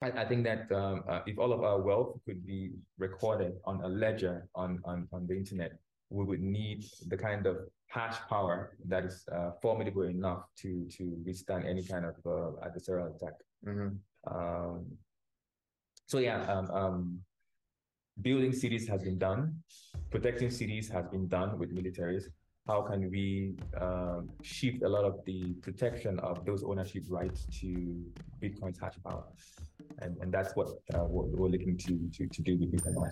I, I think that um, uh, if all of our wealth could be recorded on a ledger on, on, on the internet, we would need the kind of hash power that is uh, formidable enough to to withstand any kind of uh, adversarial attack. Mm-hmm. Um, so yeah, um, um, building cities has been done, protecting cities has been done with militaries. How can we um, shift a lot of the protection of those ownership rights to Bitcoin's hash power? And, and that's what, uh, we're looking to, to, to do with Bitcoin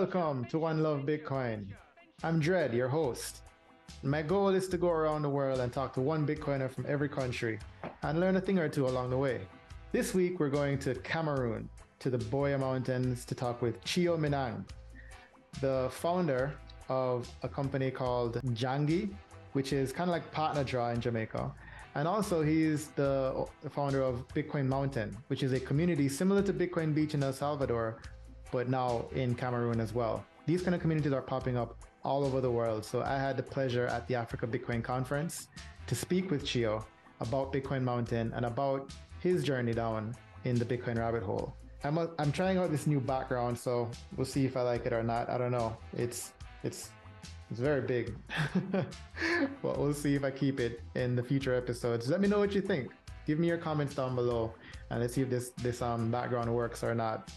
Welcome to One Love Bitcoin. I'm Dread, your host. My goal is to go around the world and talk to one Bitcoiner from every country and learn a thing or two along the way. This week, we're going to Cameroon, to the Buea Mountains, to talk with Chio Minang, the founder of a company called Jangi, which is kind of like Partner Draw in Jamaica. And also, he's the founder of Bitcoin Mountain, which is a community similar to Bitcoin Beach in El Salvador, but now in Cameroon as well. These kind of communities are popping up all over the world. So I had the pleasure at the Africa Bitcoin Conference to speak with Chio about Bitcoin Mountain and about his journey down in the Bitcoin rabbit hole. I'm, a, I'm trying out this new background, so we'll see if I like it or not. I don't know. It's it's it's very big, but we'll see if I keep it in the future episodes. Let me know what you think. Give me your comments down below, and let's see if this this um background works or not.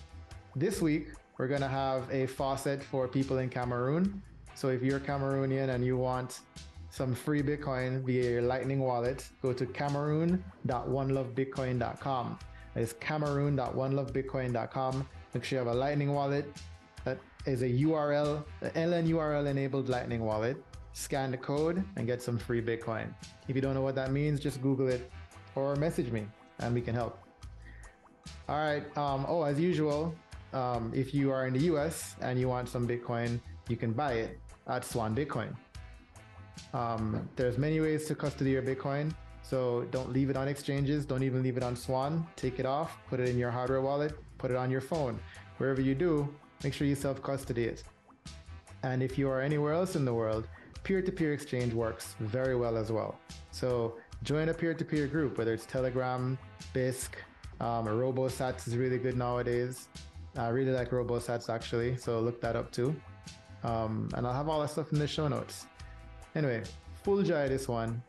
This week, we're going to have a faucet for people in Cameroon. So if you're Cameroonian and you want some free Bitcoin via your Lightning wallet, go to cameroon.onelovebitcoin.com. It's cameroon.onelovebitcoin.com. Make sure you have a Lightning wallet that is a URL, an LN URL enabled Lightning wallet. Scan the code and get some free Bitcoin. If you don't know what that means, just Google it or message me and we can help. All right. Um, oh, as usual, um, if you are in the US and you want some Bitcoin, you can buy it at Swan Bitcoin. Um, there's many ways to custody your Bitcoin. So don't leave it on exchanges. Don't even leave it on Swan. Take it off, put it in your hardware wallet, put it on your phone. Wherever you do, make sure you self custody it. And if you are anywhere else in the world, peer to peer exchange works very well as well. So join a peer to peer group, whether it's Telegram, Bisq, um, RoboSats is really good nowadays. I really like RoboSats actually, so look that up too. Um, and I'll have all that stuff in the show notes. Anyway, full joy this one.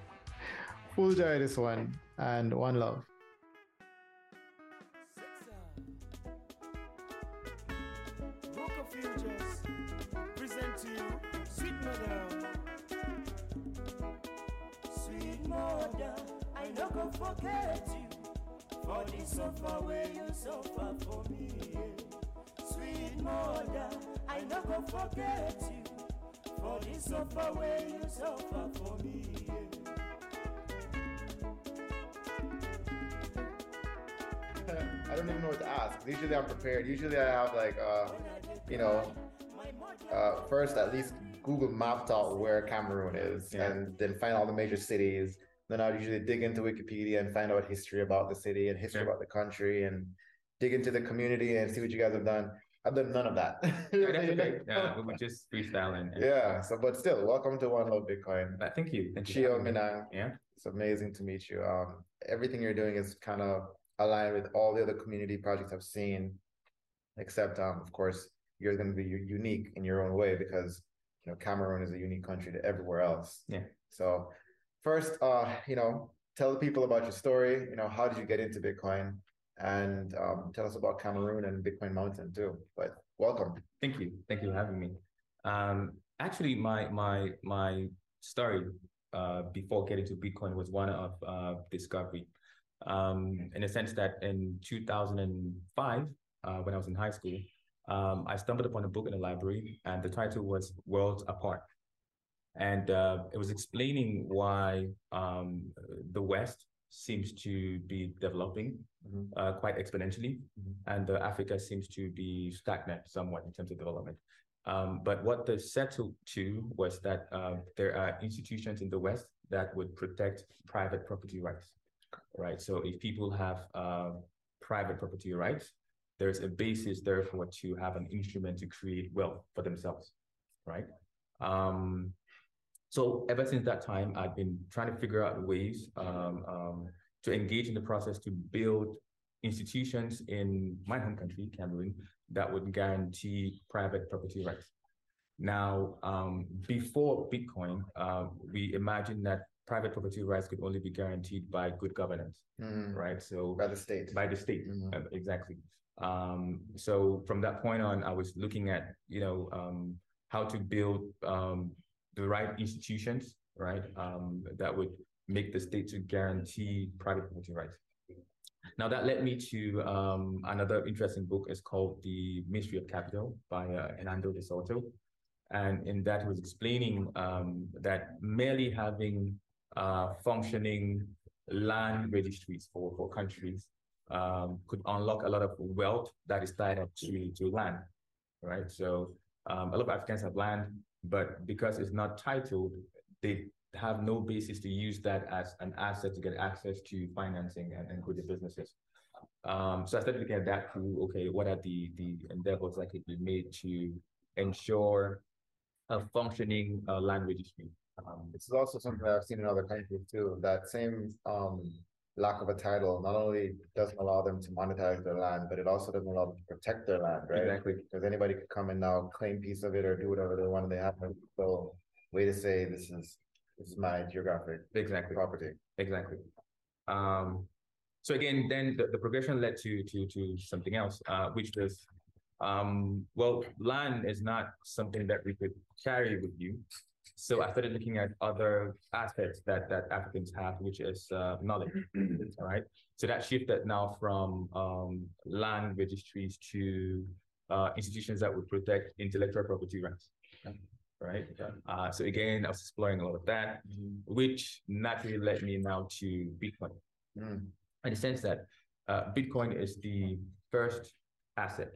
full joy this one, and one love. forget you for the suffer where you suffer for me. Sweet mother, I no go forget you for the suffer where you suffer for me. I don't even know what to ask. Usually I'm prepared. Usually I have like, uh, you know, uh, first at least Google mapped out where Cameroon is, yeah. and then find all the major cities, then I'd usually dig into Wikipedia and find out history about the city and history about the country and dig into the community and see what you guys have done. I've done none of that. yeah, we were just freestyling. Yeah. So, but still, welcome to One Love Bitcoin. Thank you. Thank Chio Minang. Yeah. It's amazing to meet you. Um, everything you're doing is kind of aligned with all the other community projects I've seen, except, um, of course, you're going to be unique in your own way because you know Cameroon is a unique country to everywhere else. Yeah. So first, uh, you know, tell the people about your story. You know, how did you get into Bitcoin? And um, tell us about Cameroon and Bitcoin Mountain too. But welcome. Thank you. Thank you for having me. Um, actually, my my my story uh, before getting to Bitcoin was one of uh, discovery. Um, in a sense that in 2005, uh, when I was in high school, um, I stumbled upon a book in the library, and the title was "Worlds Apart." And uh, it was explaining why um, the West seems to be developing mm-hmm. uh, quite exponentially, mm-hmm. and uh, Africa seems to be stagnant somewhat in terms of development. Um, but what they settled to was that uh, there are institutions in the West that would protect private property rights, right? So if people have uh, private property rights, there's a basis, therefore, to have an instrument to create wealth for themselves, right? Um, so ever since that time, I've been trying to figure out ways um, um, to engage in the process to build institutions in my home country, Cameroon, that would guarantee private property rights. Now, um, before Bitcoin, uh, we imagined that private property rights could only be guaranteed by good governance, mm. right? So by the state, by the state, mm-hmm. uh, exactly. Um, so from that point on, I was looking at you know um, how to build um, the right institutions, right, um, that would make the state to guarantee private property rights. Now that led me to um, another interesting book. It's called The Mystery of Capital by uh, Hernando de Soto. And in that, he was explaining um, that merely having uh, functioning land registries for, for countries um, could unlock a lot of wealth that is tied up to, to land, right? So um, a lot of Africans have land, but because it's not titled, they have no basis to use that as an asset to get access to financing and, and businesses. Um, so I started looking at that through, okay, what are the, the endeavors that could be made to ensure a functioning uh, land registry? Um, this is also something I've seen in other countries too. That same um, lack of a title not only doesn't allow them to monetize their land, but it also doesn't allow them to protect their land, right? Exactly. Because anybody could come and now claim piece of it or do whatever they want, and they have no way to say this is this is my geographic exactly property. Exactly. Um, so again, then the, the progression led to to to something else, uh, which was um, well, land is not something that we could carry with you. So I started looking at other aspects that that Africans have, which is uh, knowledge. all right. So that shifted now from um, land registries to uh, institutions that would protect intellectual property rights. Right. Uh, so again, I was exploring a lot of that, mm-hmm. which naturally led me now to Bitcoin. Mm. In the sense that uh, Bitcoin is the first asset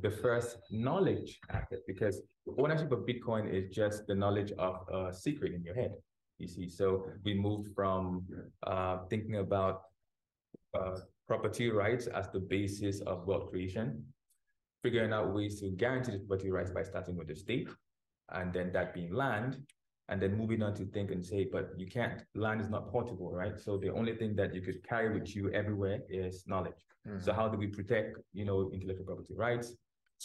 the first knowledge asset because ownership of Bitcoin is just the knowledge of a secret in your head. You see, so we moved from uh, thinking about uh, property rights as the basis of wealth creation, figuring out ways to guarantee the property rights by starting with the state, and then that being land, and then moving on to think and say, but you can't, land is not portable, right? So the only thing that you could carry with you everywhere is knowledge. Mm-hmm. So how do we protect, you know, intellectual property rights?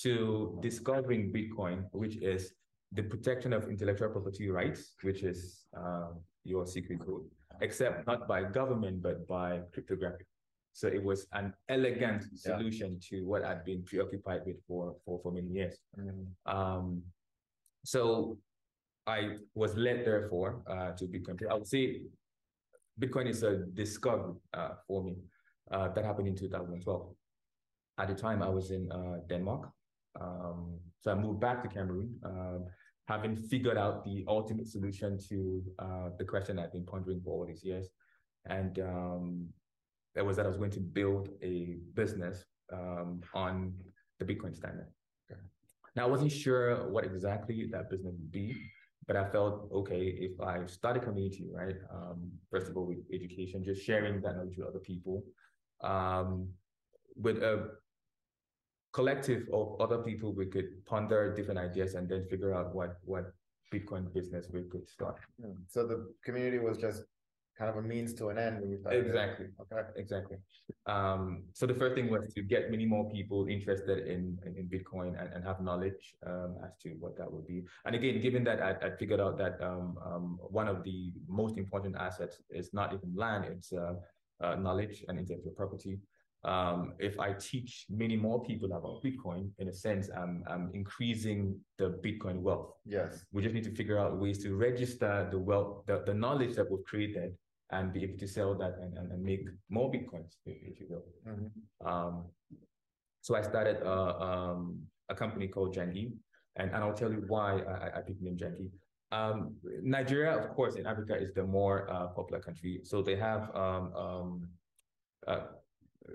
To discovering Bitcoin, which is the protection of intellectual property rights, which is uh, your secret code, except not by government, but by cryptography. So it was an elegant solution yeah. to what I'd been preoccupied with for, for, for many years. Mm-hmm. Um, so I was led, therefore, uh, to Bitcoin. I would say Bitcoin is a discovery uh, for me. Uh, that happened in 2012. At the time, I was in uh, Denmark. Um, so I moved back to Cameroon, uh, having figured out the ultimate solution to uh, the question I've been pondering for all these years. And um, that was that I was going to build a business um, on the Bitcoin standard. Okay. Now, I wasn't sure what exactly that business would be, but I felt, okay, if I start a community, right, um, first of all, with education, just sharing that knowledge with other people, um, with a collective of other people, we could ponder different ideas and then figure out what what Bitcoin business we could start. Hmm. So the community was just kind of a means to an end when you started. Exactly. Okay. Exactly. Um, so the first thing was to get many more people interested in in, in Bitcoin and, and have knowledge um, as to what that would be. And again, given that I, I figured out that um, um, one of the most important assets is not even land, it's uh, uh, knowledge and intellectual property um, if I teach many more people about Bitcoin, in a sense, I'm, I'm increasing the Bitcoin wealth. Yes. We just need to figure out ways to register the wealth, the, the knowledge that we've created and be able to sell that and, and, and make more Bitcoins, if, you will. Mm-hmm. Um, so I started uh, um, a company called Jangi, and, and I'll tell you why I, I picked the name Jangi. Um, Nigeria, of course, in Africa is the more uh, popular country. So they have um, um, uh,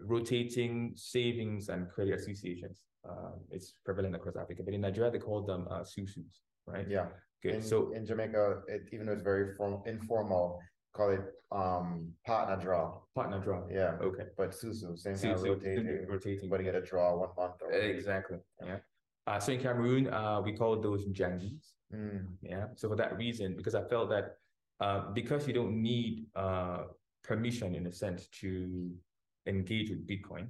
rotating savings and credit associations. Uh, it's prevalent across Africa, but in Nigeria they call them uh, susus, right? Yeah. Good. In, so in Jamaica, it, even though it's very form, informal, call it um partner draw. partner draw. Yeah. Okay. But susu, same kind of rotating. rotating. But you get a draw one month. Or Exactly. Yeah. Uh, so in Cameroon, uh, we call those jangis. Mm, Yeah. So for that reason, because I felt that uh, because you don't need uh, permission in a sense to engage with Bitcoin,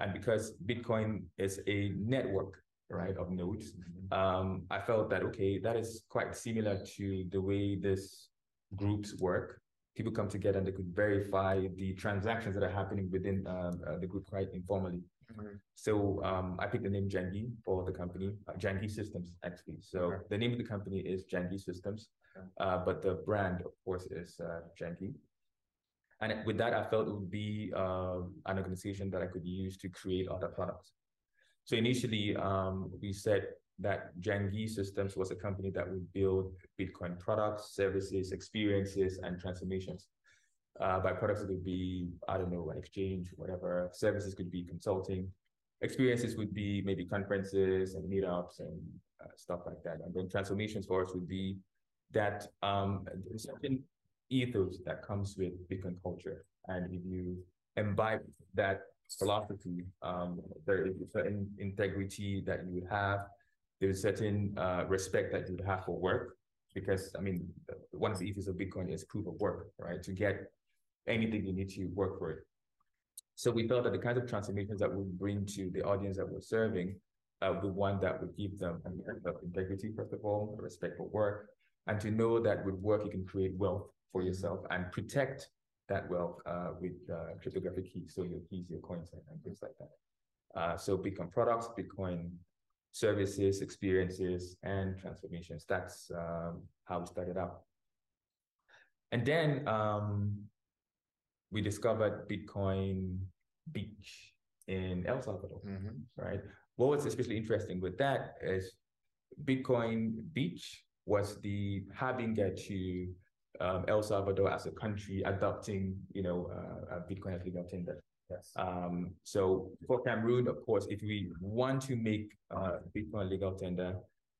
and because Bitcoin is a network, right, of nodes, um, I felt that okay, that is quite similar to the way this groups work. People come together and they could verify the transactions that are happening within um, uh, the group quite informally. mhm. So um, I picked the name Jangi for the company, uh, Jangi Systems actually. So Okay. the name of the company is Jangi Systems, Okay. uh, but the brand, of course, is uh, Jangi. And with that, I felt it would be um, an organization that I could use to create other products. So initially, um, we said that Jangi Systems was a company that would build Bitcoin products, services, experiences, and transformations. Uh, by products, it could be, I don't know, an exchange, whatever. Services could be consulting. Experiences would be maybe conferences and meetups and uh, stuff like that. And then transformations for us would be that um, there's certain ethos that comes with Bitcoin culture. And if you imbibe that philosophy, um, there is certain integrity that you would have. There's certain uh, respect that you have for work. Because, I mean, one of the ethos of Bitcoin is proof of work, right? To get anything you need to work for it. So we felt that the kinds of transformations that we bring to the audience that we're serving, uh, the one that would give them a of integrity, first of all, a respect for work, and to know that with work you can create wealth for yourself and protect that wealth uh, with uh, cryptographic keys, so your keys, your coins, and, and things like that. Uh, so Bitcoin products, Bitcoin services, experiences, and transformations. That's um, how we started out. And then um, we discovered Bitcoin Beach in El Salvador, mhm. right? What was especially interesting with that is Bitcoin Beach was the harbinger to um, El Salvador as a country adopting, you know, uh, uh, Bitcoin as legal tender. Yes. Um, so for Cameroon, of course, if we want to make uh, Bitcoin legal tender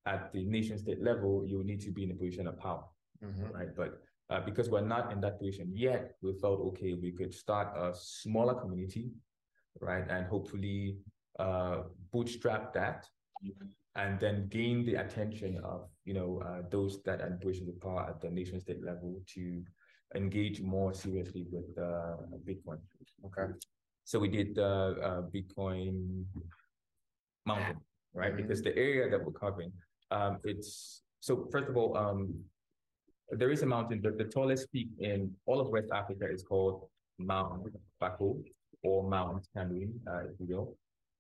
at the nation state level, you need to be in a position of power Mhm. right? But uh, because we're not in that position yet, we felt okay, we could start a smaller community, right? And hopefully uh, bootstrap that and then gain the attention of, you know, uh, those that are in positions of power at the nation state level to engage more seriously with uh, Bitcoin. Okay. So we did the uh, Bitcoin mountain, right? Mhm. Because the area that we're covering, um, it's so first of all, um, there is a mountain, but the tallest peak in all of West Africa is called Mount Fako or Mount Cameroon, uh, if you will.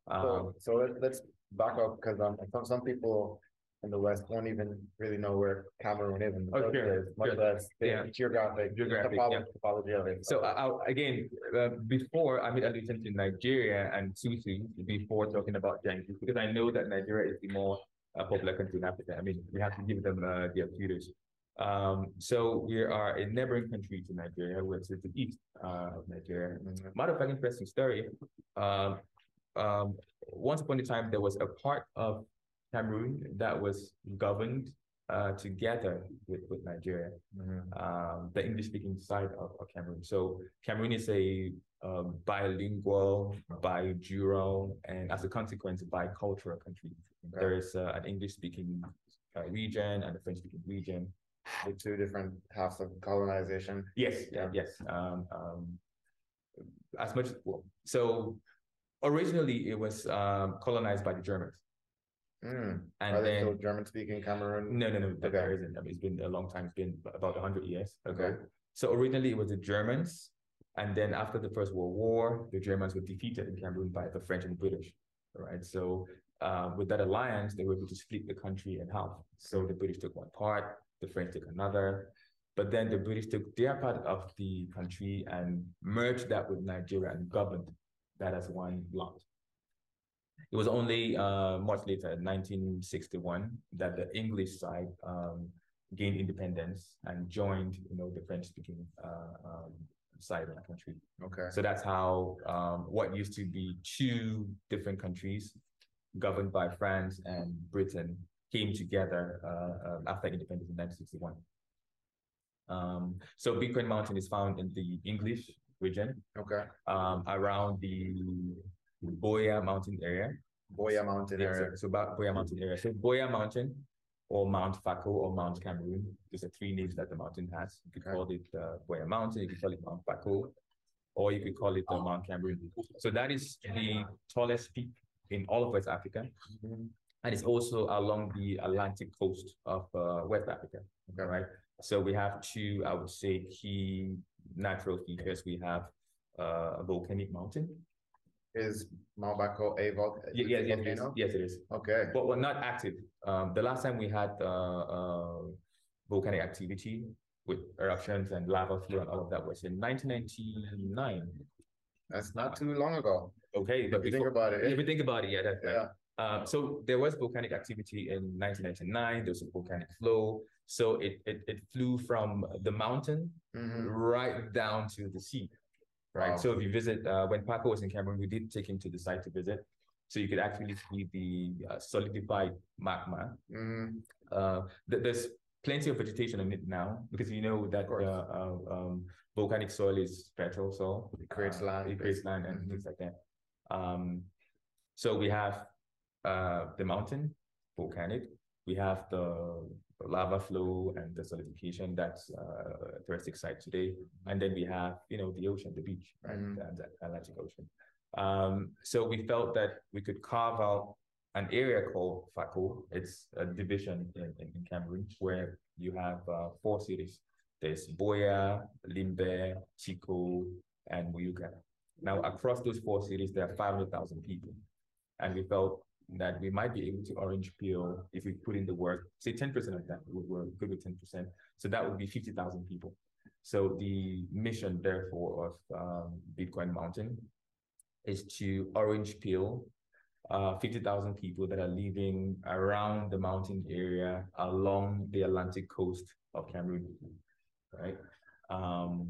Um, So, so let, let's back up because um, some, some people in the West won't even really know where Cameroon is in the Oh, sure, place, much sure. less the Yeah. geographic, Geographic, topology, yeah. topology of it. So I, again, uh, before I made allusion to Nigeria and Susu before talking about Jangi, because I know that Nigeria is the more uh, popular country in Africa. I mean, we have to give them uh, their kudos. Um, so we are a neighboring country to Nigeria, which is the east uh, of Nigeria. Mhm. Matter of fact, interesting story. Um, um, once upon a time, there was a part of Cameroon that was governed uh, together with, with Nigeria Mhm. um, the English speaking side of, of Cameroon. So Cameroon is a um, bilingual, bijural, and as a consequence, bicultural country. Okay. There is uh, an English speaking uh, region and a French speaking region. The two different halves of colonization. Yes, Yeah. yes. Um, um, as much well, so originally it was um, colonized by the Germans. Mm. And Are they then still German speaking Cameroon? No, no, no, Okay. there isn't. I mean, it's been a long time. It's been about hundred years ago. Okay. So originally it was the Germans, and then after the First World War, the Germans were defeated in Cameroon by the French and the British. Right. So uh, with that alliance, they were able to split the country in half. So the British took one part, the French took another, but then the British took their part of the country and merged that with Nigeria and governed that as one block. It was only uh, much later, in 1961, that the English side um, gained independence and joined, you know, the French-speaking uh, um, side of the country. Okay. So that's how um, what used to be two different countries governed by France and Britain came together uh, uh, after independence in 1961. Um, so Bitcoin Mountain is found in the English region Okay. um, around the Buea Mountain area. Buea Mountain Yes, area. So about Buea Mountain area. So Buea Mountain or Mount Fako or Mount Cameroon. These are three names that the mountain has. You could Okay. call it uh, Buea Mountain, you could call it Mount Fako, or you could call it uh, Mount Cameroon. So that is the tallest peak in all of West Africa. Mhm. And it's also along the Atlantic coast of uh, West Africa, Okay. right? So we have two, I would say, key natural features. We have uh, a volcanic mountain. Is Mount Fako a vol- Ye- Yes, yes, it is. volcano? yes, it is. Okay. But we're not active. Um, the last time we had uh, uh, volcanic activity with eruptions and lava flow and all of that was in 1999. That's not too long ago. Okay, If but you think before, about if it. you think about it, yeah, that's right. Yeah. Um, so there was volcanic activity in 1999. There was a volcanic flow. So it it, it flew from the mountain Mhm. right down to the sea. Right. Wow. So if you visit, uh, when Paco was in Cameroon, we did take him to the site to visit. So you could actually see the uh, solidified magma. Mhm. Uh, th- there's plenty of vegetation on it now because you know that uh, uh, um, volcanic soil is fertile soil. It creates Uh, land, It creates land and Mhm. things like that. Um, so we have uh, the mountain, volcanic. We have the lava flow and the solidification that's uh, a touristic site today. And then we have, you know, the ocean, the beach, right? Mhm. The, the Atlantic Ocean. Um, so we felt that we could carve out an area called Fako. It's a division in, in, in Cameroon where you have uh, four cities. There's Buea, Limbe, Tiko, and Muyuka. Now, across those four cities, there are 500,000 people. And we felt that we might be able to orange peel if we put in the work, say 10% of that, we we're good with 10%. So that would be 50,000 people. So the mission, therefore, of um, Bitcoin Mountain is to orange peel uh, 50,000 people that are living around the mountain area along the Atlantic coast of Cameroon, right? Um,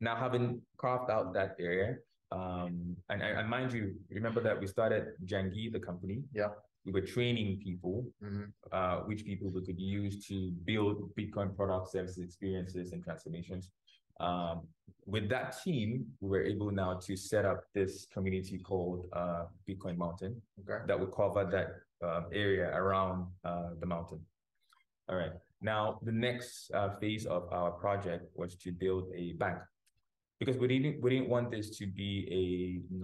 now, having carved out that area, um, and, and mind you, remember that we started Jangi, the company. Yeah. We were training people, Mhm. uh, which people we could use to build Bitcoin products, services, experiences, and transformations. Um, with that team, we were able now to set up this community called uh, Bitcoin Mountain Okay. that would cover that um, area around uh, the mountain. All right. Now, the next uh, phase of our project was to build a bank because we didn't we didn't want this to be a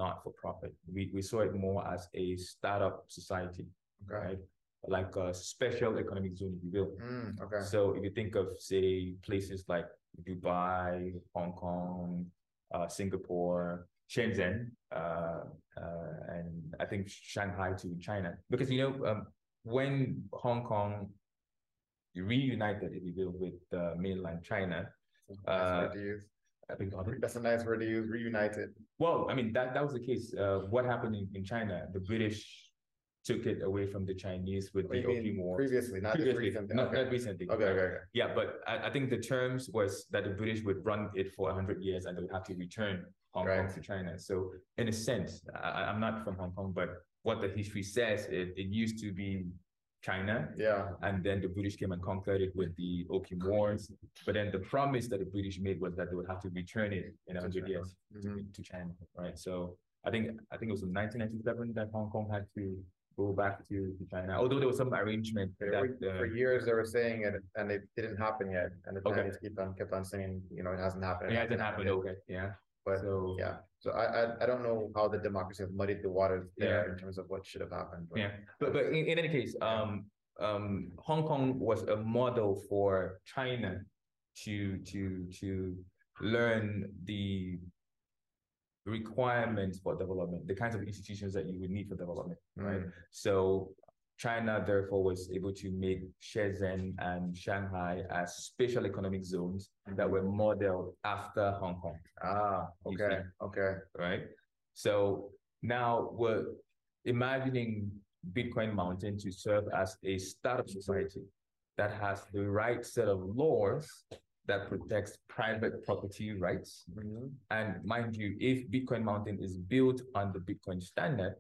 not for profit. We we saw it more as a startup society, Okay. right? Like a special economic zone, if you will. Mm, okay. So if you think of say places like Dubai, Hong Kong, uh, Singapore, Shenzhen, uh, uh, and I think Shanghai to China, because you know um, when Hong Kong reunited, if you will, with uh, mainland China, uh, I think That's a nice word to use. Reunited. well, I mean that that was the case. Uh, what happened in, in China? The British took it away from the Chinese with What the Opium War. Previously, not Previously, recently. not, Okay. not recently. Okay, okay, okay. Yeah, but I, I think the terms was that the British would run it for hundred years and they would have to return Hong Kong to China. So in a sense, I, I- I'm not from Hong Kong, but what the history says, it, it used to be China. Yeah. And then the British came and conquered it with the Opium Wars. But then the promise that the British made was that they would have to return it in a To hundred years to, Mhm. to China, right? So I think I think it was in 1997 that Hong Kong had to go back to, to China, although there was some arrangement For, that for uh, years they were saying it and it didn't happen yet. And the Okay. Chinese keep on kept on saying, you know, it hasn't happened. it hasn't happened. yet. Okay, yeah. But so yeah, so I, I I don't know how the democracy has muddied the waters there Yeah. in terms of what should have happened. but- Yeah, but but in, in any case, um, um, Hong Kong was a model for China to to to learn the requirements for development, the kinds of institutions that you would need for development, right? Mm. So China therefore was able to make Shenzhen and Shanghai as special economic zones that were modeled after Hong Kong Ah, okay, okay. right? So now we're imagining Bitcoin Mountain to serve as a startup society that has the right set of laws that protects private property rights. Mhm. And mind you, if Bitcoin Mountain is built on the Bitcoin standard,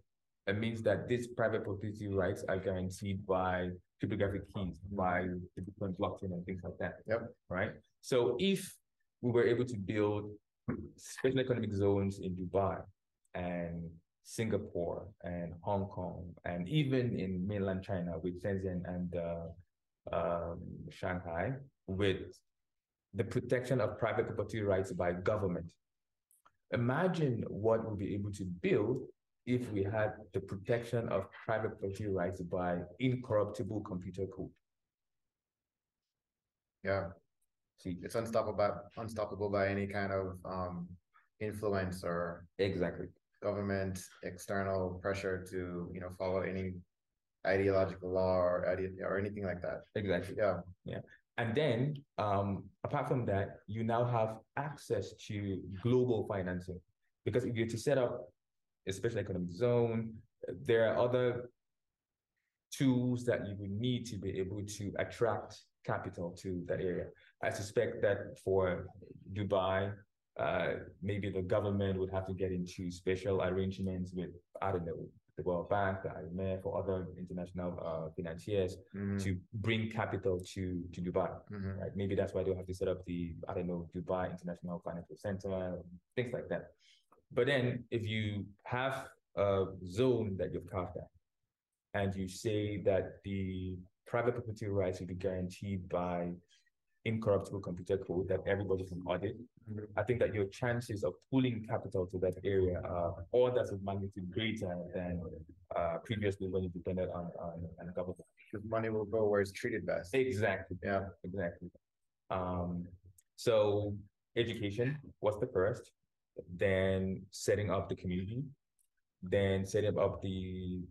it means that these private property rights are guaranteed by cryptographic keys, by the Bitcoin blockchain and things like that. Yep. Right. So if we were able to build special economic zones in Dubai and Singapore and Hong Kong and even in mainland China with Shenzhen and uh, um, Shanghai with the protection of private property rights by government. Imagine what we'll be able to build if we had the protection of private property rights by incorruptible computer code. Yeah, See, it's unstoppable by unstoppable by any kind of um influence or exactly. government external pressure to, you know, follow any ideological law or ide- or anything like that. Exactly. Yeah. Yeah, And then, um, apart from that, you now have access to global financing. Because if you're to set up a special economic zone, there are other tools that you would need to be able to attract capital to that area. I suspect that for Dubai, uh, maybe the government would have to get into special arrangements with, I don't know, the World Bank, the IMF, or other international uh, financiers Mhm, to bring capital to to Dubai, mhm. right? Maybe that's why they'll have to set up the I don't know Dubai International Financial Center, things like that. But then if you have a zone that you've carved out, and you say that the private property rights will be guaranteed by incorruptible computer code that everybody can audit, Mhm. I think that your chances of pulling capital to that area are orders of magnitude greater than uh, previously when you depended on, on, on government. The money will go where it's treated best. Exactly. Yeah. Exactly. Um, so education was the first, then setting up the community, then setting up the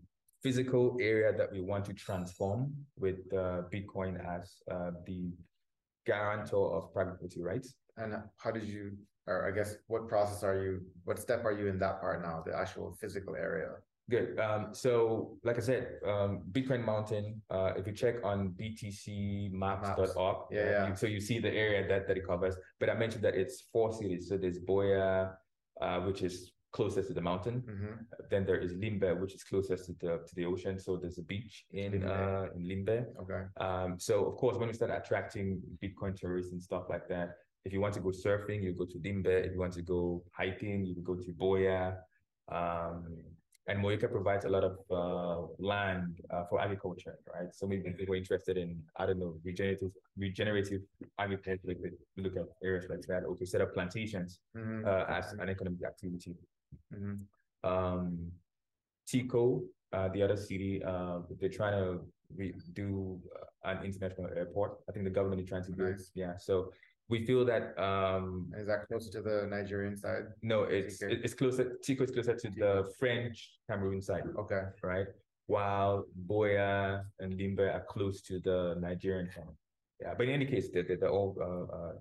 physical area that we want to transform with uh, Bitcoin as uh, the guarantor of private property rights. And how did you, or I guess, what process are you, what step are you in that part now, the actual physical area? Good. Um, so, like I said, um, Bitcoin Mountain. Uh, if you check on btcmaps.org, Yeah, yeah. you- so you see the area that that it covers. But I mentioned that it's four cities. So there's Buea, uh, which is closest to the mountain. Mhm. Then there is Limbe, which is closest to the to the ocean. So there's a beach in Limbe. uh, in Limbe. Okay, Um, so of course, when we start attracting Bitcoin tourists and stuff like that, if you want to go surfing, you go to Limbe. If you want to go hiking, you can go to Buea. Um, and Muyuka provides a lot of uh, land uh, for agriculture, right? So maybe if we're interested in, I don't know, regenerative regenerative agriculture, we look at areas like that, or to set up plantations Mhm. uh, as an economic activity. Mhm. Um, Tiko, uh, the other city, uh, they're trying to re- do an international airport. I think the government is trying to do it. Yeah, so we feel that um, is that closer to the Nigerian side? no, it's it's closer. Tiko is closer to the French Cameroon side, Okay, right? While Buea and Limbe are close to the Nigerian side. Yeah, but in any case, they're, they're all uh, uh,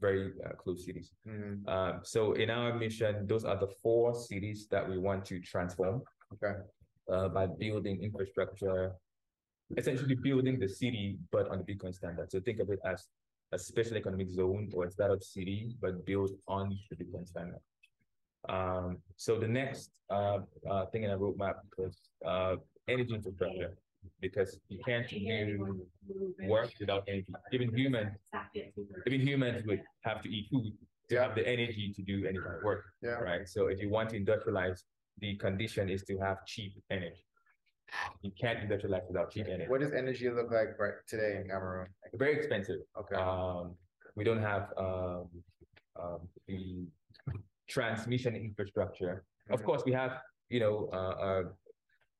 very uh, close cities. Mhm. Um, so in our mission, those are the four cities that we want to transform. Okay. Uh, by building infrastructure, essentially building the city, but on the Bitcoin standard. So think of it as a special economic zone or a startup city, but built on the Bitcoin standard. Um, so the next uh, uh, thing in our roadmap is uh, energy infrastructure, because you can't do work without energy. Even humans, even humans would have to eat food to have the energy to do any kind of work, yeah, right? So if you want to industrialize, the condition is to have cheap energy. You can't industrialize without cheap energy. what does energy look like right today in Cameroon? Very expensive. Okay, Um, we don't have um, um, the transmission infrastructure. Of course, we have, you know, uh, uh,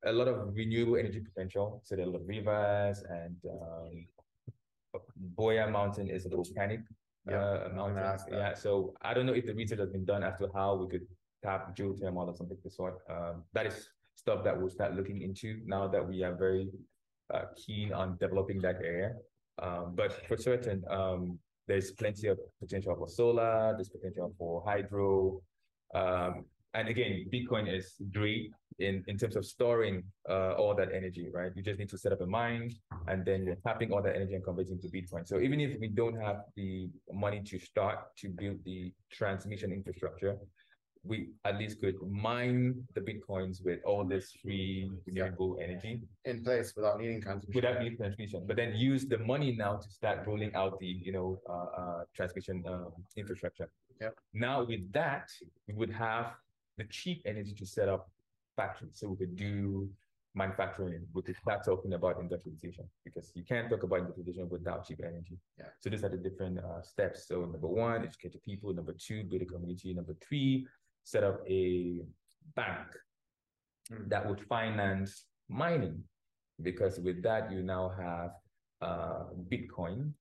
a lot of renewable energy potential. So there are a lot of rivers and um, Buea Mountain is a volcanic uh, was gonna mountain. Yeah, so I don't know if the research has been done as to how we could tap geothermal or something of the sort. Um, that is stuff that we'll start looking into now that we are very uh, keen on developing that area. Um, but for certain, um, there's plenty of potential for solar, there's potential for hydro. Um, and again, Bitcoin is great in, in terms of storing uh, all that energy, right? You just need to set up a mine and then you're tapping all that energy and converting to Bitcoin. So even if we don't have the money to start to build the transmission infrastructure, we at least could mine the bitcoins with all this free renewable energy in place without needing transmission. Without needing transmission, but then use the money now to start rolling out the you know uh, uh, transmission uh, infrastructure. Yeah. Now with that, we would have the cheap energy to set up factories, so we could do manufacturing. We could start talking about industrialization because you can't talk about industrialization without cheap energy. Yeah. So these are the different uh, steps. So number one, educate the people. Number two, build a community. Number three, set up a bank mm. that would finance mining because with that you now have uh, Bitcoin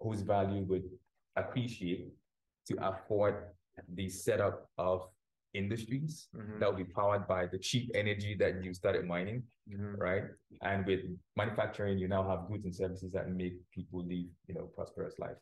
whose value would appreciate to afford the setup of industries mm-hmm. that will be powered by the cheap energy that you started mining, mm-hmm. right? And with manufacturing, you now have goods and services that make people live, you know, prosperous life.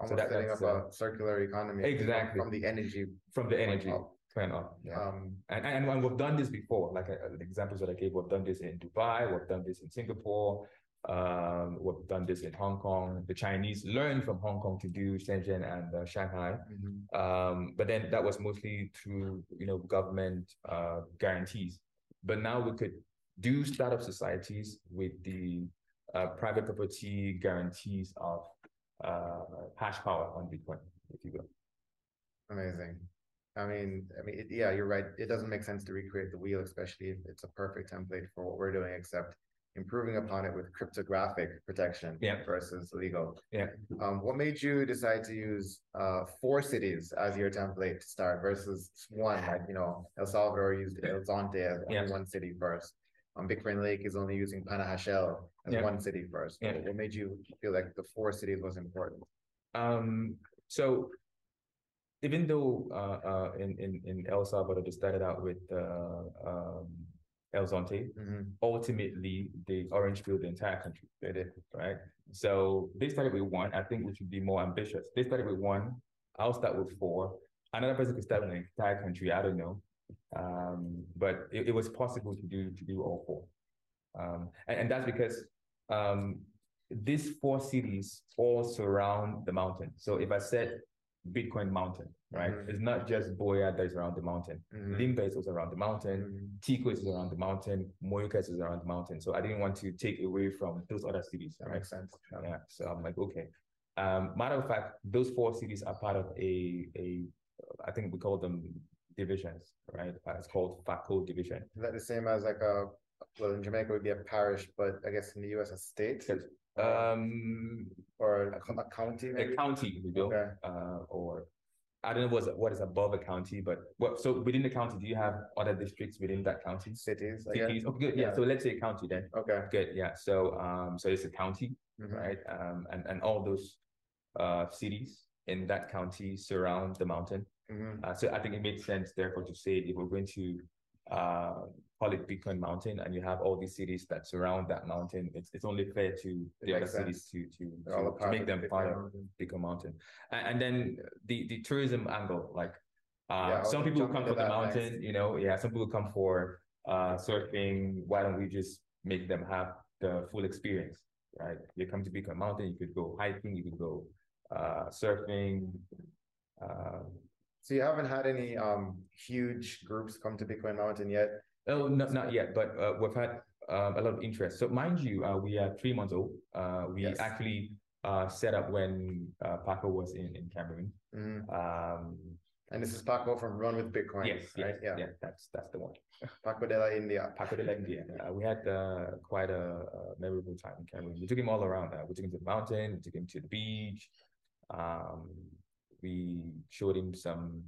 Almost so that, setting up uh, a circular economy exactly from the energy from the energy up. Yeah. Um, and, and, and we've done this before, like uh, the examples that I gave, we've done this in Dubai, we've done this in Singapore, um, we've done this in Hong Kong. The Chinese learned from Hong Kong to do Shenzhen and uh, Shanghai, mm-hmm. um, but then that was mostly through you know government uh, guarantees. But now we could do startup societies with the uh, private property guarantees of uh, hash power on Bitcoin, if you will. Amazing. I mean, I mean, it, yeah, you're right. It doesn't make sense to recreate the wheel, especially if it's a perfect template for what we're doing, except improving upon it with cryptographic protection yeah. versus legal. Yeah. Um, what made you decide to use uh, four cities as your template to start versus one? Like, you know, El Salvador used El Zonte as yeah. one city first. Um, Bitcoin Lake is only using Panajachel as yeah. one city first. Yeah. What made you feel like the four cities was important? Um, so even though uh, uh, in, in, in El Salvador, they started out with uh, um, El Zonte, mm-hmm. ultimately, the Orange built the entire country. They did, right? So they started with one. I think we should be more ambitious. They started with one. I'll start with four. Another person could start with the entire country. I don't know. Um, but it, it, was possible to do to do all four. Um, and, and, that's because um, these four cities all surround the mountain. So if I said Bitcoin mountain, right? Mm-hmm. It's not just Buea that is around the mountain. Mm-hmm. Limbe is also around the mountain. Mm-hmm. Tiko is around the mountain. Moyukas is around the mountain. So I didn't want to take away from those other cities. That makes sense. Yeah. So I'm like, okay. Um, matter of fact, those four cities are part of a a I think we call them divisions, right? Uh, it's called Fako division. Is that the same as like a well in Jamaica would be a parish, but I guess in the US a state? Yes. Um, or a, a county, maybe? a county, we will, Okay. uh, or I don't know what's what is above a county, but what so within the county, do you have other districts within that county? cities. Cities. Okay, good. Yeah. Yeah. So let's say a county then. Okay. Good. Yeah. So um, so it's a county, Mhm. right? Um, and and all those uh cities in that county surround the mountain. Mhm. Uh, so I think it makes sense, therefore, to say if we're going to uh, call it Bitcoin Mountain, and you have all these cities that surround that mountain, it's it's only fair to the other cities to to, They're all a to, to make them part of Bitcoin Mountain. And, and then the the tourism angle, like uh, Yeah, some people come for the mountain, next. you know, yeah, some people come for uh, surfing. Why don't we just make them have the full experience, right? You come to Bitcoin Mountain, you could go hiking, you could go uh, surfing. Uh, So you haven't had any um huge groups come to Bitcoin Mountain yet? Oh, no, not yet, but uh, we've had um, a lot of interest. So mind you, uh, we are three months old. Uh, we Yes. actually uh, set up when uh, Paco was in, in Cameroon. Mhm. Um, And this is Paco from Run with Bitcoin, yes, right? yes, yeah. that's that's the one. Paco de la India. Paco de la India. Uh, we had uh, quite a, a memorable time in Cameroon. We took him all around. Uh, we took him to the mountain. We took him to the beach. Um, we showed him some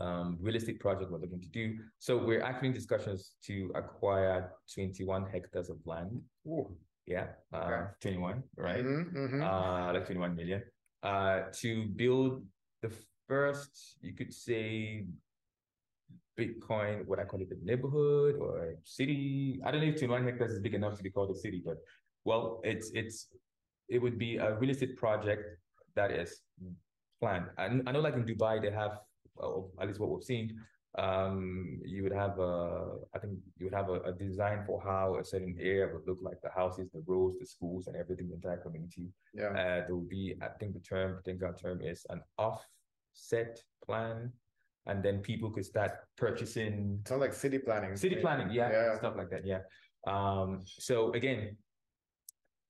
um, real estate project we're looking to do. So we're actually in discussions to acquire 21 hectares of land. Ooh. Yeah, uh, Okay. 21, right? Mhm, mhm. Uh, like 21 million. Uh, to build the first, you could say, Bitcoin, what I call it, the neighborhood or city. I don't know if 21 hectares is big enough to be called a city, but well, it's it's it would be a real estate project that is planned. I, I know, like in Dubai, they have or at least what we've seen, um, you would have a, I think you would have a, a, design for how a certain area would look like the houses, the roads, the schools, and everything, the entire community. Yeah. Uh, there will be, I think the term, I think our term is an offset plan. And then people could start purchasing. Sounds like city planning. City planning, yeah, yeah, stuff like that, yeah. Um, so again,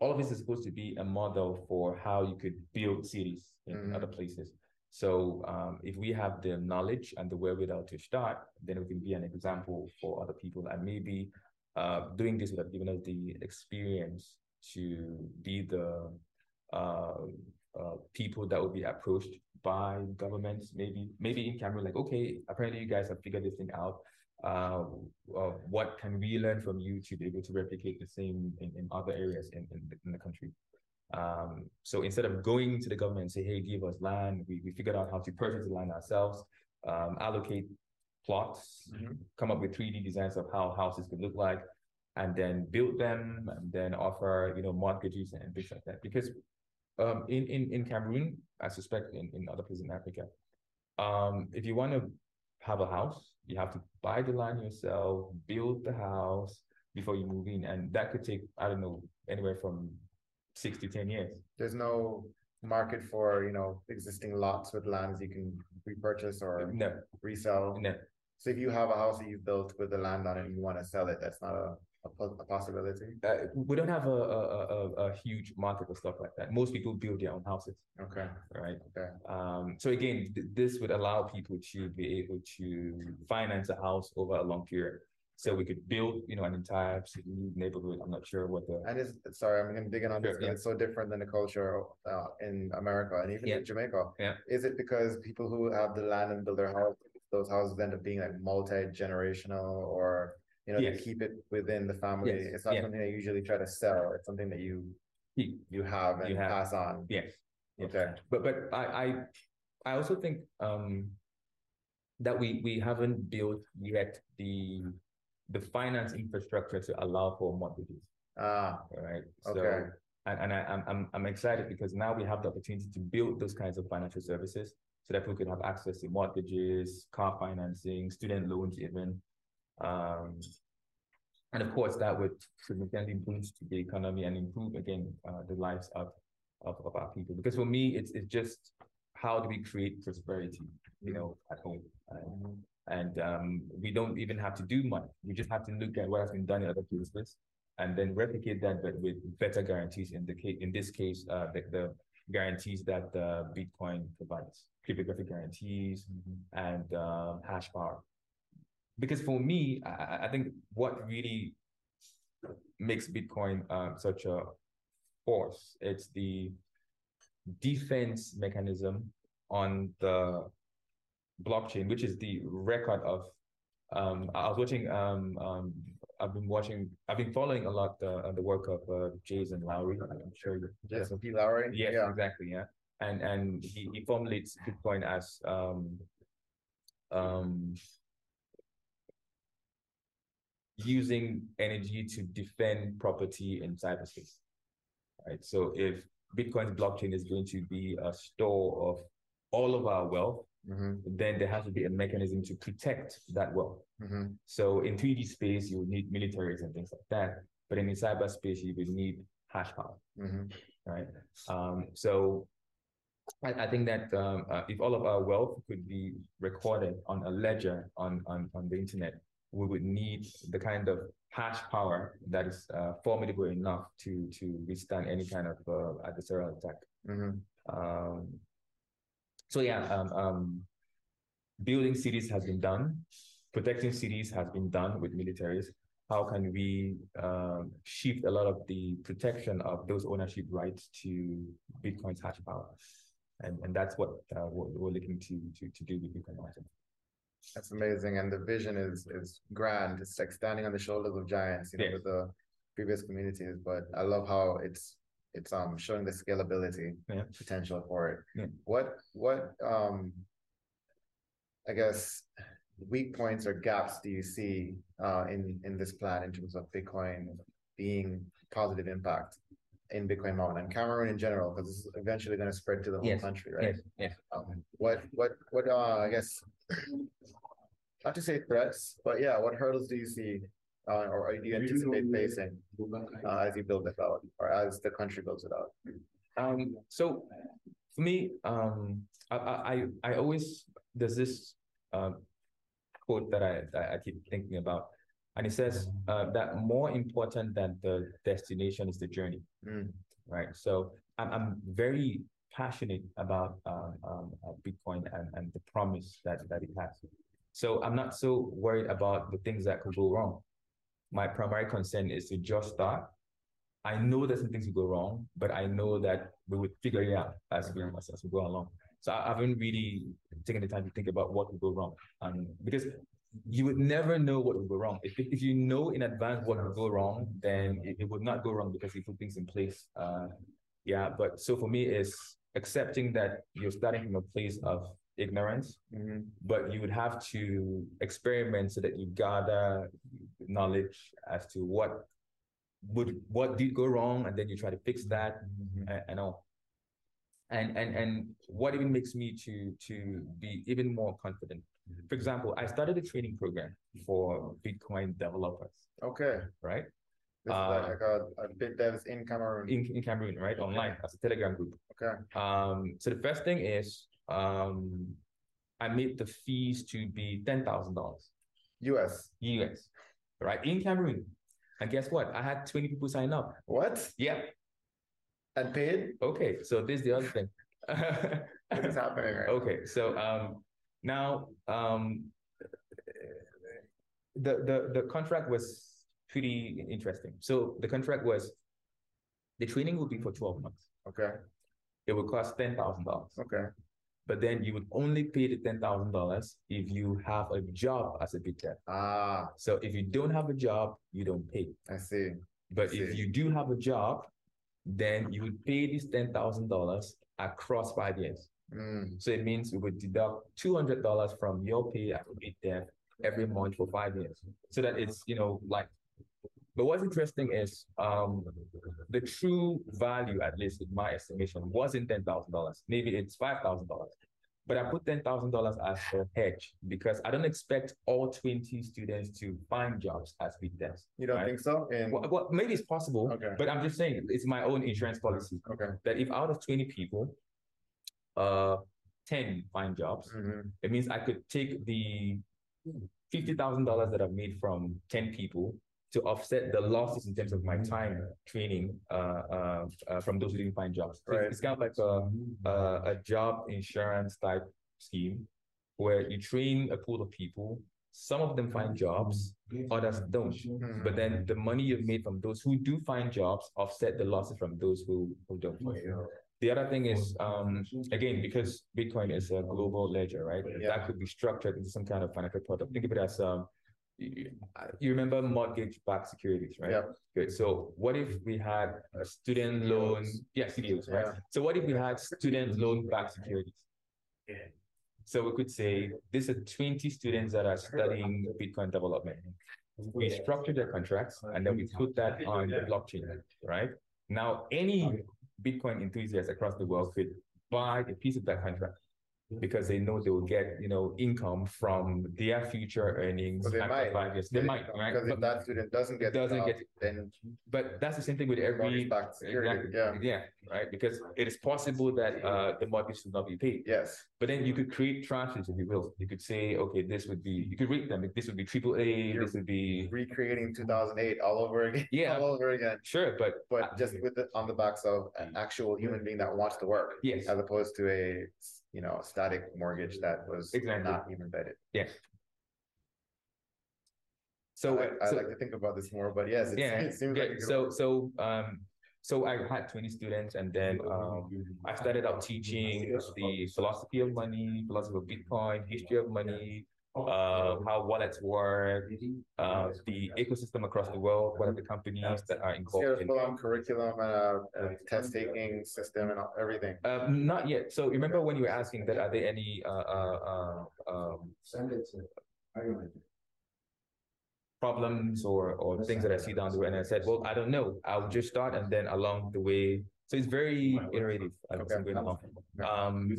all of this is supposed to be a model for how you could build cities in mm. other places. So um, if we have the knowledge and the wherewithal to start, then it can be an example for other people. And maybe uh, doing this would have given us the experience to be the uh, uh, people that would be approached by governments. Maybe maybe in Cameroon, like okay, apparently you guys have figured this thing out. Uh, uh, what can we learn from you to be able to replicate the same in, in other areas in, in, in the country? Um, so instead of going to the government and say, hey, give us land, we, we figured out how to purchase the land ourselves, um, allocate plots, mm-hmm. come up with 3D designs of how houses could look like, and then build them and then offer, you know, mortgages and things like that. Because um, in, in, in Cameroon, I suspect in, in other places in Africa, um, if you want to have a house, you have to buy the land yourself, build the house before you move in. And that could take, I don't know, anywhere from six to 10 years. There's no market for, you know, existing lots with lands you can repurchase or no. resell. No. So if you have a house that you've built with the land on it and you want to sell it, that's not a, a, a possibility. Uh, we don't have a, a, a, a, huge market for stuff like that. Most people build their own houses. Okay. Right. Okay. Um, so again, th- this would allow people to be able to finance a house over a long period so we could build, you know, an entire neighborhood. I'm not sure what the. And is sorry, I'm going to dig in on this. yeah. It's so different than the culture uh, in America and even yeah. in Jamaica. Yeah. Is it because people who have the land and build their house, those houses end up being like multi generational, or you know, yes. they keep it within the family? Yes. It's not yeah. something they usually try to sell. It's something that you you have and you have. pass on. Yes. yes. Okay. But but I I I also think um that we we haven't built yet the the finance infrastructure to allow for mortgages. Ah, right. Okay. So, and, and I, am I'm, I'm excited because now we have the opportunity to build those kinds of financial services so that people can have access to mortgages, car financing, student loans, even. Um, and of course, that would significantly boost the economy and improve again uh, the lives of, of, of our people. Because for me, it's it's just how do we create prosperity, you know, at home. Um, and um, we don't even have to do much. We just have to look at what has been done in other places and then replicate that, but with better guarantees. In the case, in this case, uh, the, the guarantees that uh, Bitcoin provides, cryptographic guarantees mm-hmm. and uh, hash power. Because for me, I, I, think what really makes Bitcoin uh, such a force, it's the defense mechanism on the blockchain, which is the record of. Um, I was watching. Um, um, I've been watching. I've been following a lot uh, the work of uh, Jason Lowery. I'm sure you. Jason P. Lowery. Yes, yeah, exactly. Yeah, and and he, he formulates Bitcoin as um, um, using energy to defend property in cyberspace. Right. So if Bitcoin's blockchain is going to be a store of all of our wealth, mm-hmm. then there has to be a mechanism to protect that wealth. Mm-hmm. So in 3D space, you would need militaries and things like that. But in cyberspace, you would need hash power. Mm-hmm. Right. Um, so I, I, think that um, uh, if all of our wealth could be recorded on a ledger on, on, on the internet, we would need the kind of hash power that is uh, formidable enough to to withstand any kind of uh, adversarial attack. Mm-hmm. Um, so yeah, um, um, building cities has been done, protecting cities has been done with militaries. How can we um, shift a lot of the protection of those ownership rights to Bitcoin's hash power? And, and that's what uh, we're, we're, looking to, to, to do with Bitcoin That's amazing. And the vision is is grand. It's like standing on the shoulders of giants, you know, yes. with the previous communities. But I love how it's it's um showing the scalability yeah. potential for it. Yeah. What what um I guess weak points or gaps do you see uh, in in this plan in terms of Bitcoin being positive impact in Bitcoin Mountain and Cameroon in general, because this is eventually going to spread to the whole yes. country, right? Yes. yes. Um, what what what uh, I guess not to say threats, but yeah, what hurdles do you see uh, or do you anticipate facing uh, as you build this out or as the country builds it out? Um, so for me, um, I, I, I always, there's this um, quote that I, I keep thinking about, and it says uh, that more important than the destination is the journey, mm. right? So I'm, I'm very passionate about um, um, uh, Bitcoin and, and the promise that, that it has. So I'm not so worried about the things that could go wrong. My primary concern is to just start. I know that some things will go wrong, but I know that we would figure it out as we, as we go along. So I haven't really taken the time to think about what will go wrong. Um, because you would never know what will go wrong. If, if you know in advance what will go wrong, then it, it would not go wrong because you put things in place. Uh, yeah, but so for me, it's accepting that you're starting from a place of ignorance, mm-hmm. but you would have to experiment so that you gather knowledge as to what would what did go wrong, and then you try to fix that mm-hmm. and, and all. And and and what even makes me to to be even more confident. For example, I started a training program for Bitcoin developers. Okay. Right. This uh, like a, a bit devs in Cameroon. In, in Cameroon, right? Okay. Online as a Telegram group. Okay. Um, so the first thing is um I made the fees to be ten thousand dollars. US. US. Right. In Cameroon. And guess what? I had 20 people sign up. What? Yeah. And paid? Okay. So this is the other thing. what is happening right Okay. So um now um the the the contract was pretty interesting. So the contract was the training would be for 12 months. Okay. It would cost ten thousand dollars. Okay. But then you would only pay the ten thousand dollars if you have a job as a bit dev. Ah. So if you don't have a job, you don't pay. I see. But I see. if you do have a job, then you would pay this ten thousand dollars across five years. Mm. So it means we would deduct two hundred dollars from your pay as a bit dev every month for five years. So that it's you know like but what's interesting is um, the true value, at least in my estimation, wasn't ten thousand dollars. Maybe it's five thousand dollars. But I put ten thousand dollars as a hedge because I don't expect all twenty students to find jobs as bit devs. You don't right? think so? In... Well, well, maybe it's possible. Okay. But I'm just saying it's my own insurance policy. Okay. That if out of twenty people, uh, ten find jobs, mm-hmm. it means I could take the fifty thousand dollars that I've made from ten people to offset the losses in terms of my time training uh, uh, uh, from those who didn't find jobs. So right. It's kind of like a, a, a job insurance type scheme where you train a pool of people. Some of them find jobs, others don't. Mm-hmm. But then the money you've made from those who do find jobs offset the losses from those who, who don't. The other thing is, um, again, because Bitcoin is a global ledger, right? Yeah. That could be structured into some kind of financial product. Think of it as um, you remember mortgage-backed securities, right? Yeah. Good. So what if we had a student loan? Yeah, CDOs, right? Yeah. So what if we had student loan-backed securities? Yeah. So we could say these are 20 students that are studying Bitcoin development. We structure their contracts and then we put that on the blockchain, right? Now, any Bitcoin enthusiast across the world could buy a piece of that contract because they know they will get you know income from their future earnings they might. five years. They, they might, right? Because if that student doesn't get doesn't job, get then but that's the same thing with every exactly, yeah. yeah right? Because it is possible that uh the mortgage should not be paid. Yes. But then you could create tranches if you will. You could say okay this would be you could rate them. This would be triple A this would be recreating 2008 all over again yeah. all over again. Sure but but just with it on the backs of an actual human being that wants to work yes. as opposed to a you know, a static mortgage that was exactly. not even vetted. Yeah. So I, I so, like to think about this more, but yes, yeah, it seems yeah. like so so um so I had 20 students and then um, I started out teaching the philosophy of money, philosophy of Bitcoin, history of money, uh, how wallets work, uh, the ecosystem across the world, what are the companies that are involved curriculum a, a test taking system and everything? Um, not yet. So remember when you were asking that are there any uh, uh, uh um, problems or or things that I see down the road? And I said, well, I don't know. I'll just start and then along the way. So it's very iterative okay. I'm going along. Um,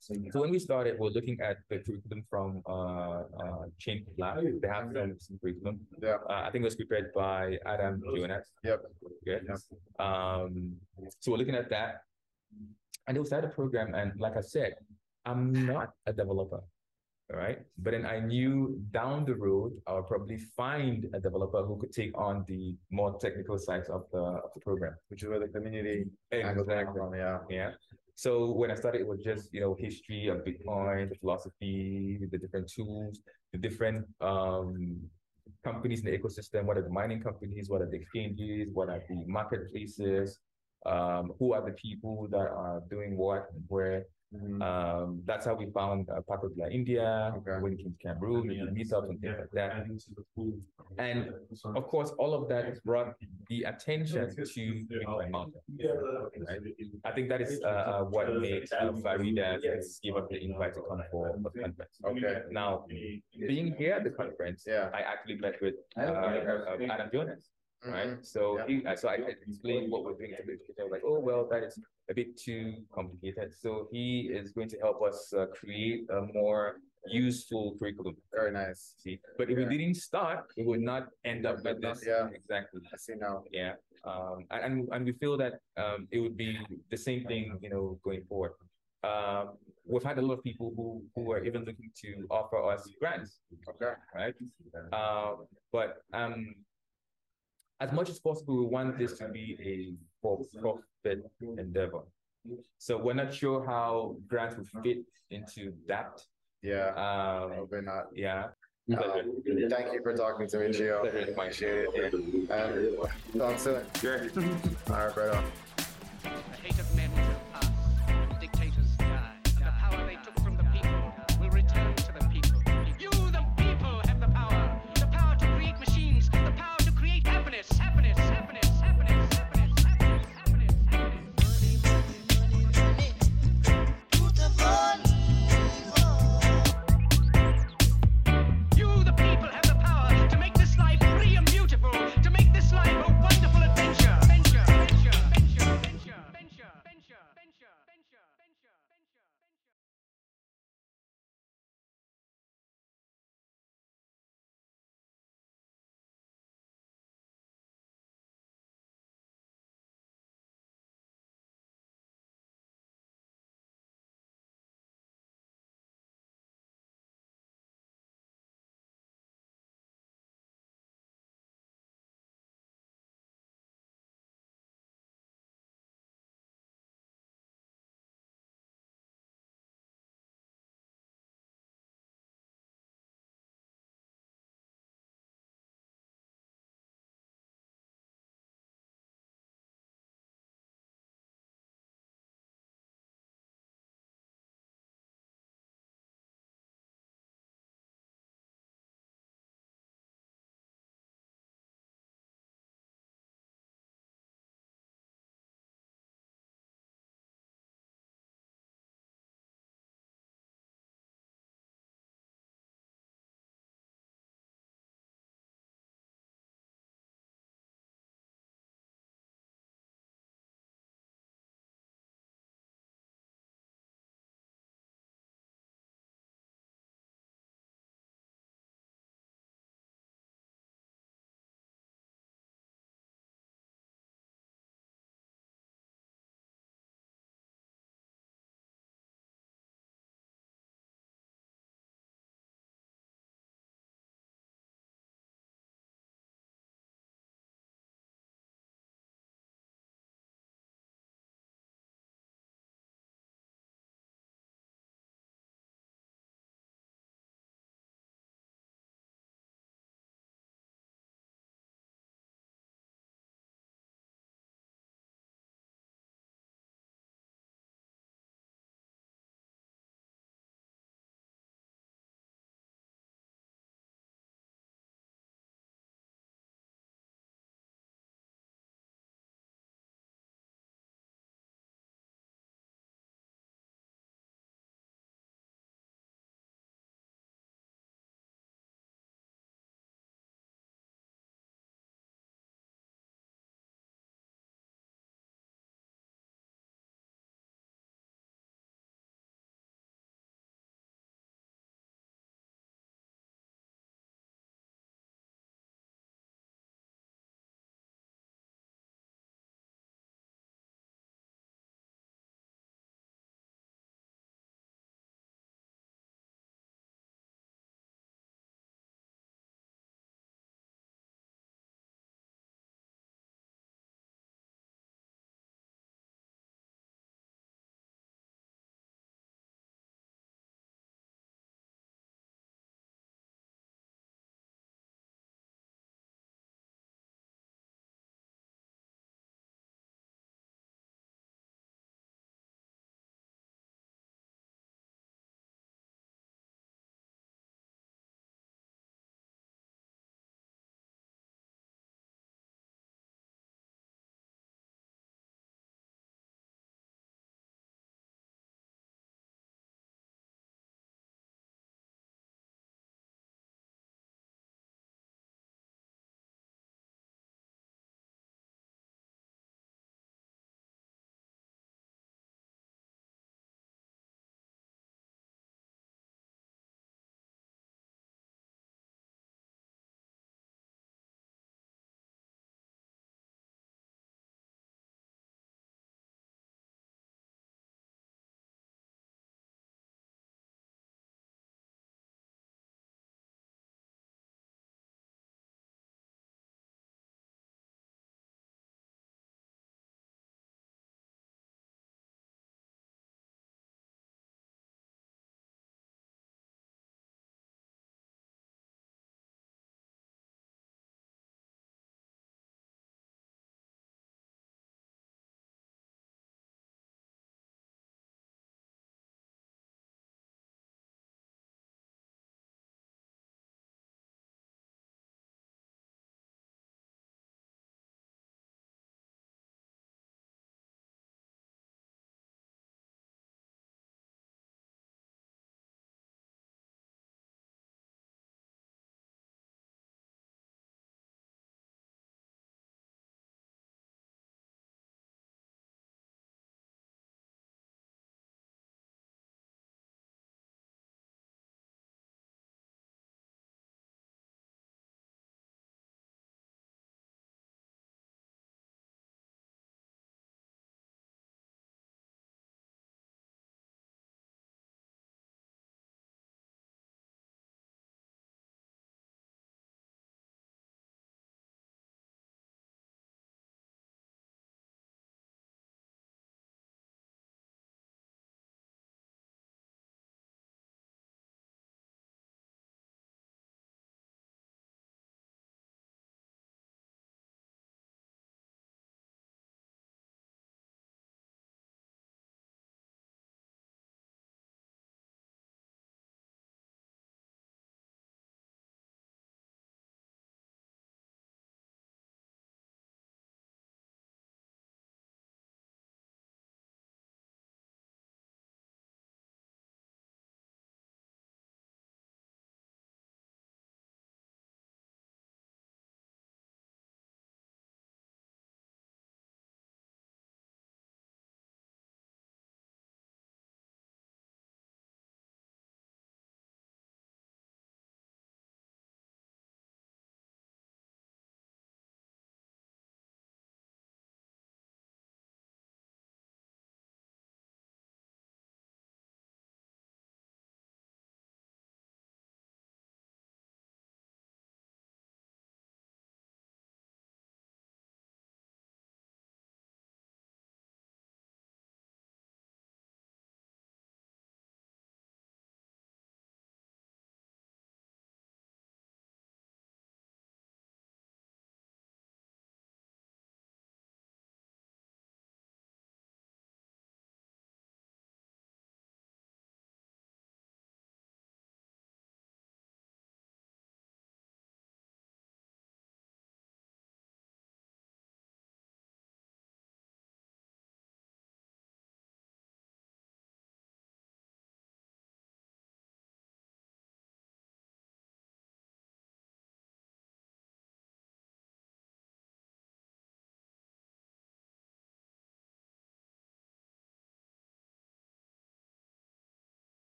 So when we started, we're looking at the curriculum from uh, uh, Chain Lab. They have some, some curriculum. Yeah. Uh, I think it was prepared by Adam Jonas. Yep. Okay. Um, so we're looking at that. And they started a program, and like I said, I'm not a developer. All right. But then I knew down the road, I'll probably find a developer who could take on the more technical sides of the, of the program. Which is where the community Exactly. from, yeah. Yeah. So when I started, it was just, you know, history of Bitcoin, the philosophy, the different tools, the different um, companies in the ecosystem. What are the mining companies? What are the exchanges? What are the marketplaces? Um, who are the people that are doing what and where? Mhm. Um, that's how we found uh, Paco de la India, Okay. when it came to Cameroon, we did meetups and things like that. And of course, all of that brought the attention to Bitcoin Mountain. Right? I think that is uh, uh, what made uh, Farida give up the invite to come for for the conference. Okay. Now, being here at the conference, Yeah. I actually met with uh, uh, Adam Jonas, right? Mhm. So Yeah. he, uh, so I I explained what we're doing to the education. Like, oh well, that is a bit too complicated. So he is going to help us uh, create a more useful curriculum. Very nice. See, but if Yeah. we didn't start, it would not end up like this. Yeah. exactly. I see now. Yeah, um, and, and we feel that um, it would be the same thing, you know, going forward. Um, we've had a lot of people who who are even looking to offer us grants, Okay. right? Um, but um, as much as possible, we want this to be a for-profit endeavor. So we're not sure how grants would fit into that. Yeah. Um, Probably not. yeah. Um, thank you for talking to me, Gio. Pleasure is mine. Appreciate it. And talk soon. Sure. All right, right on.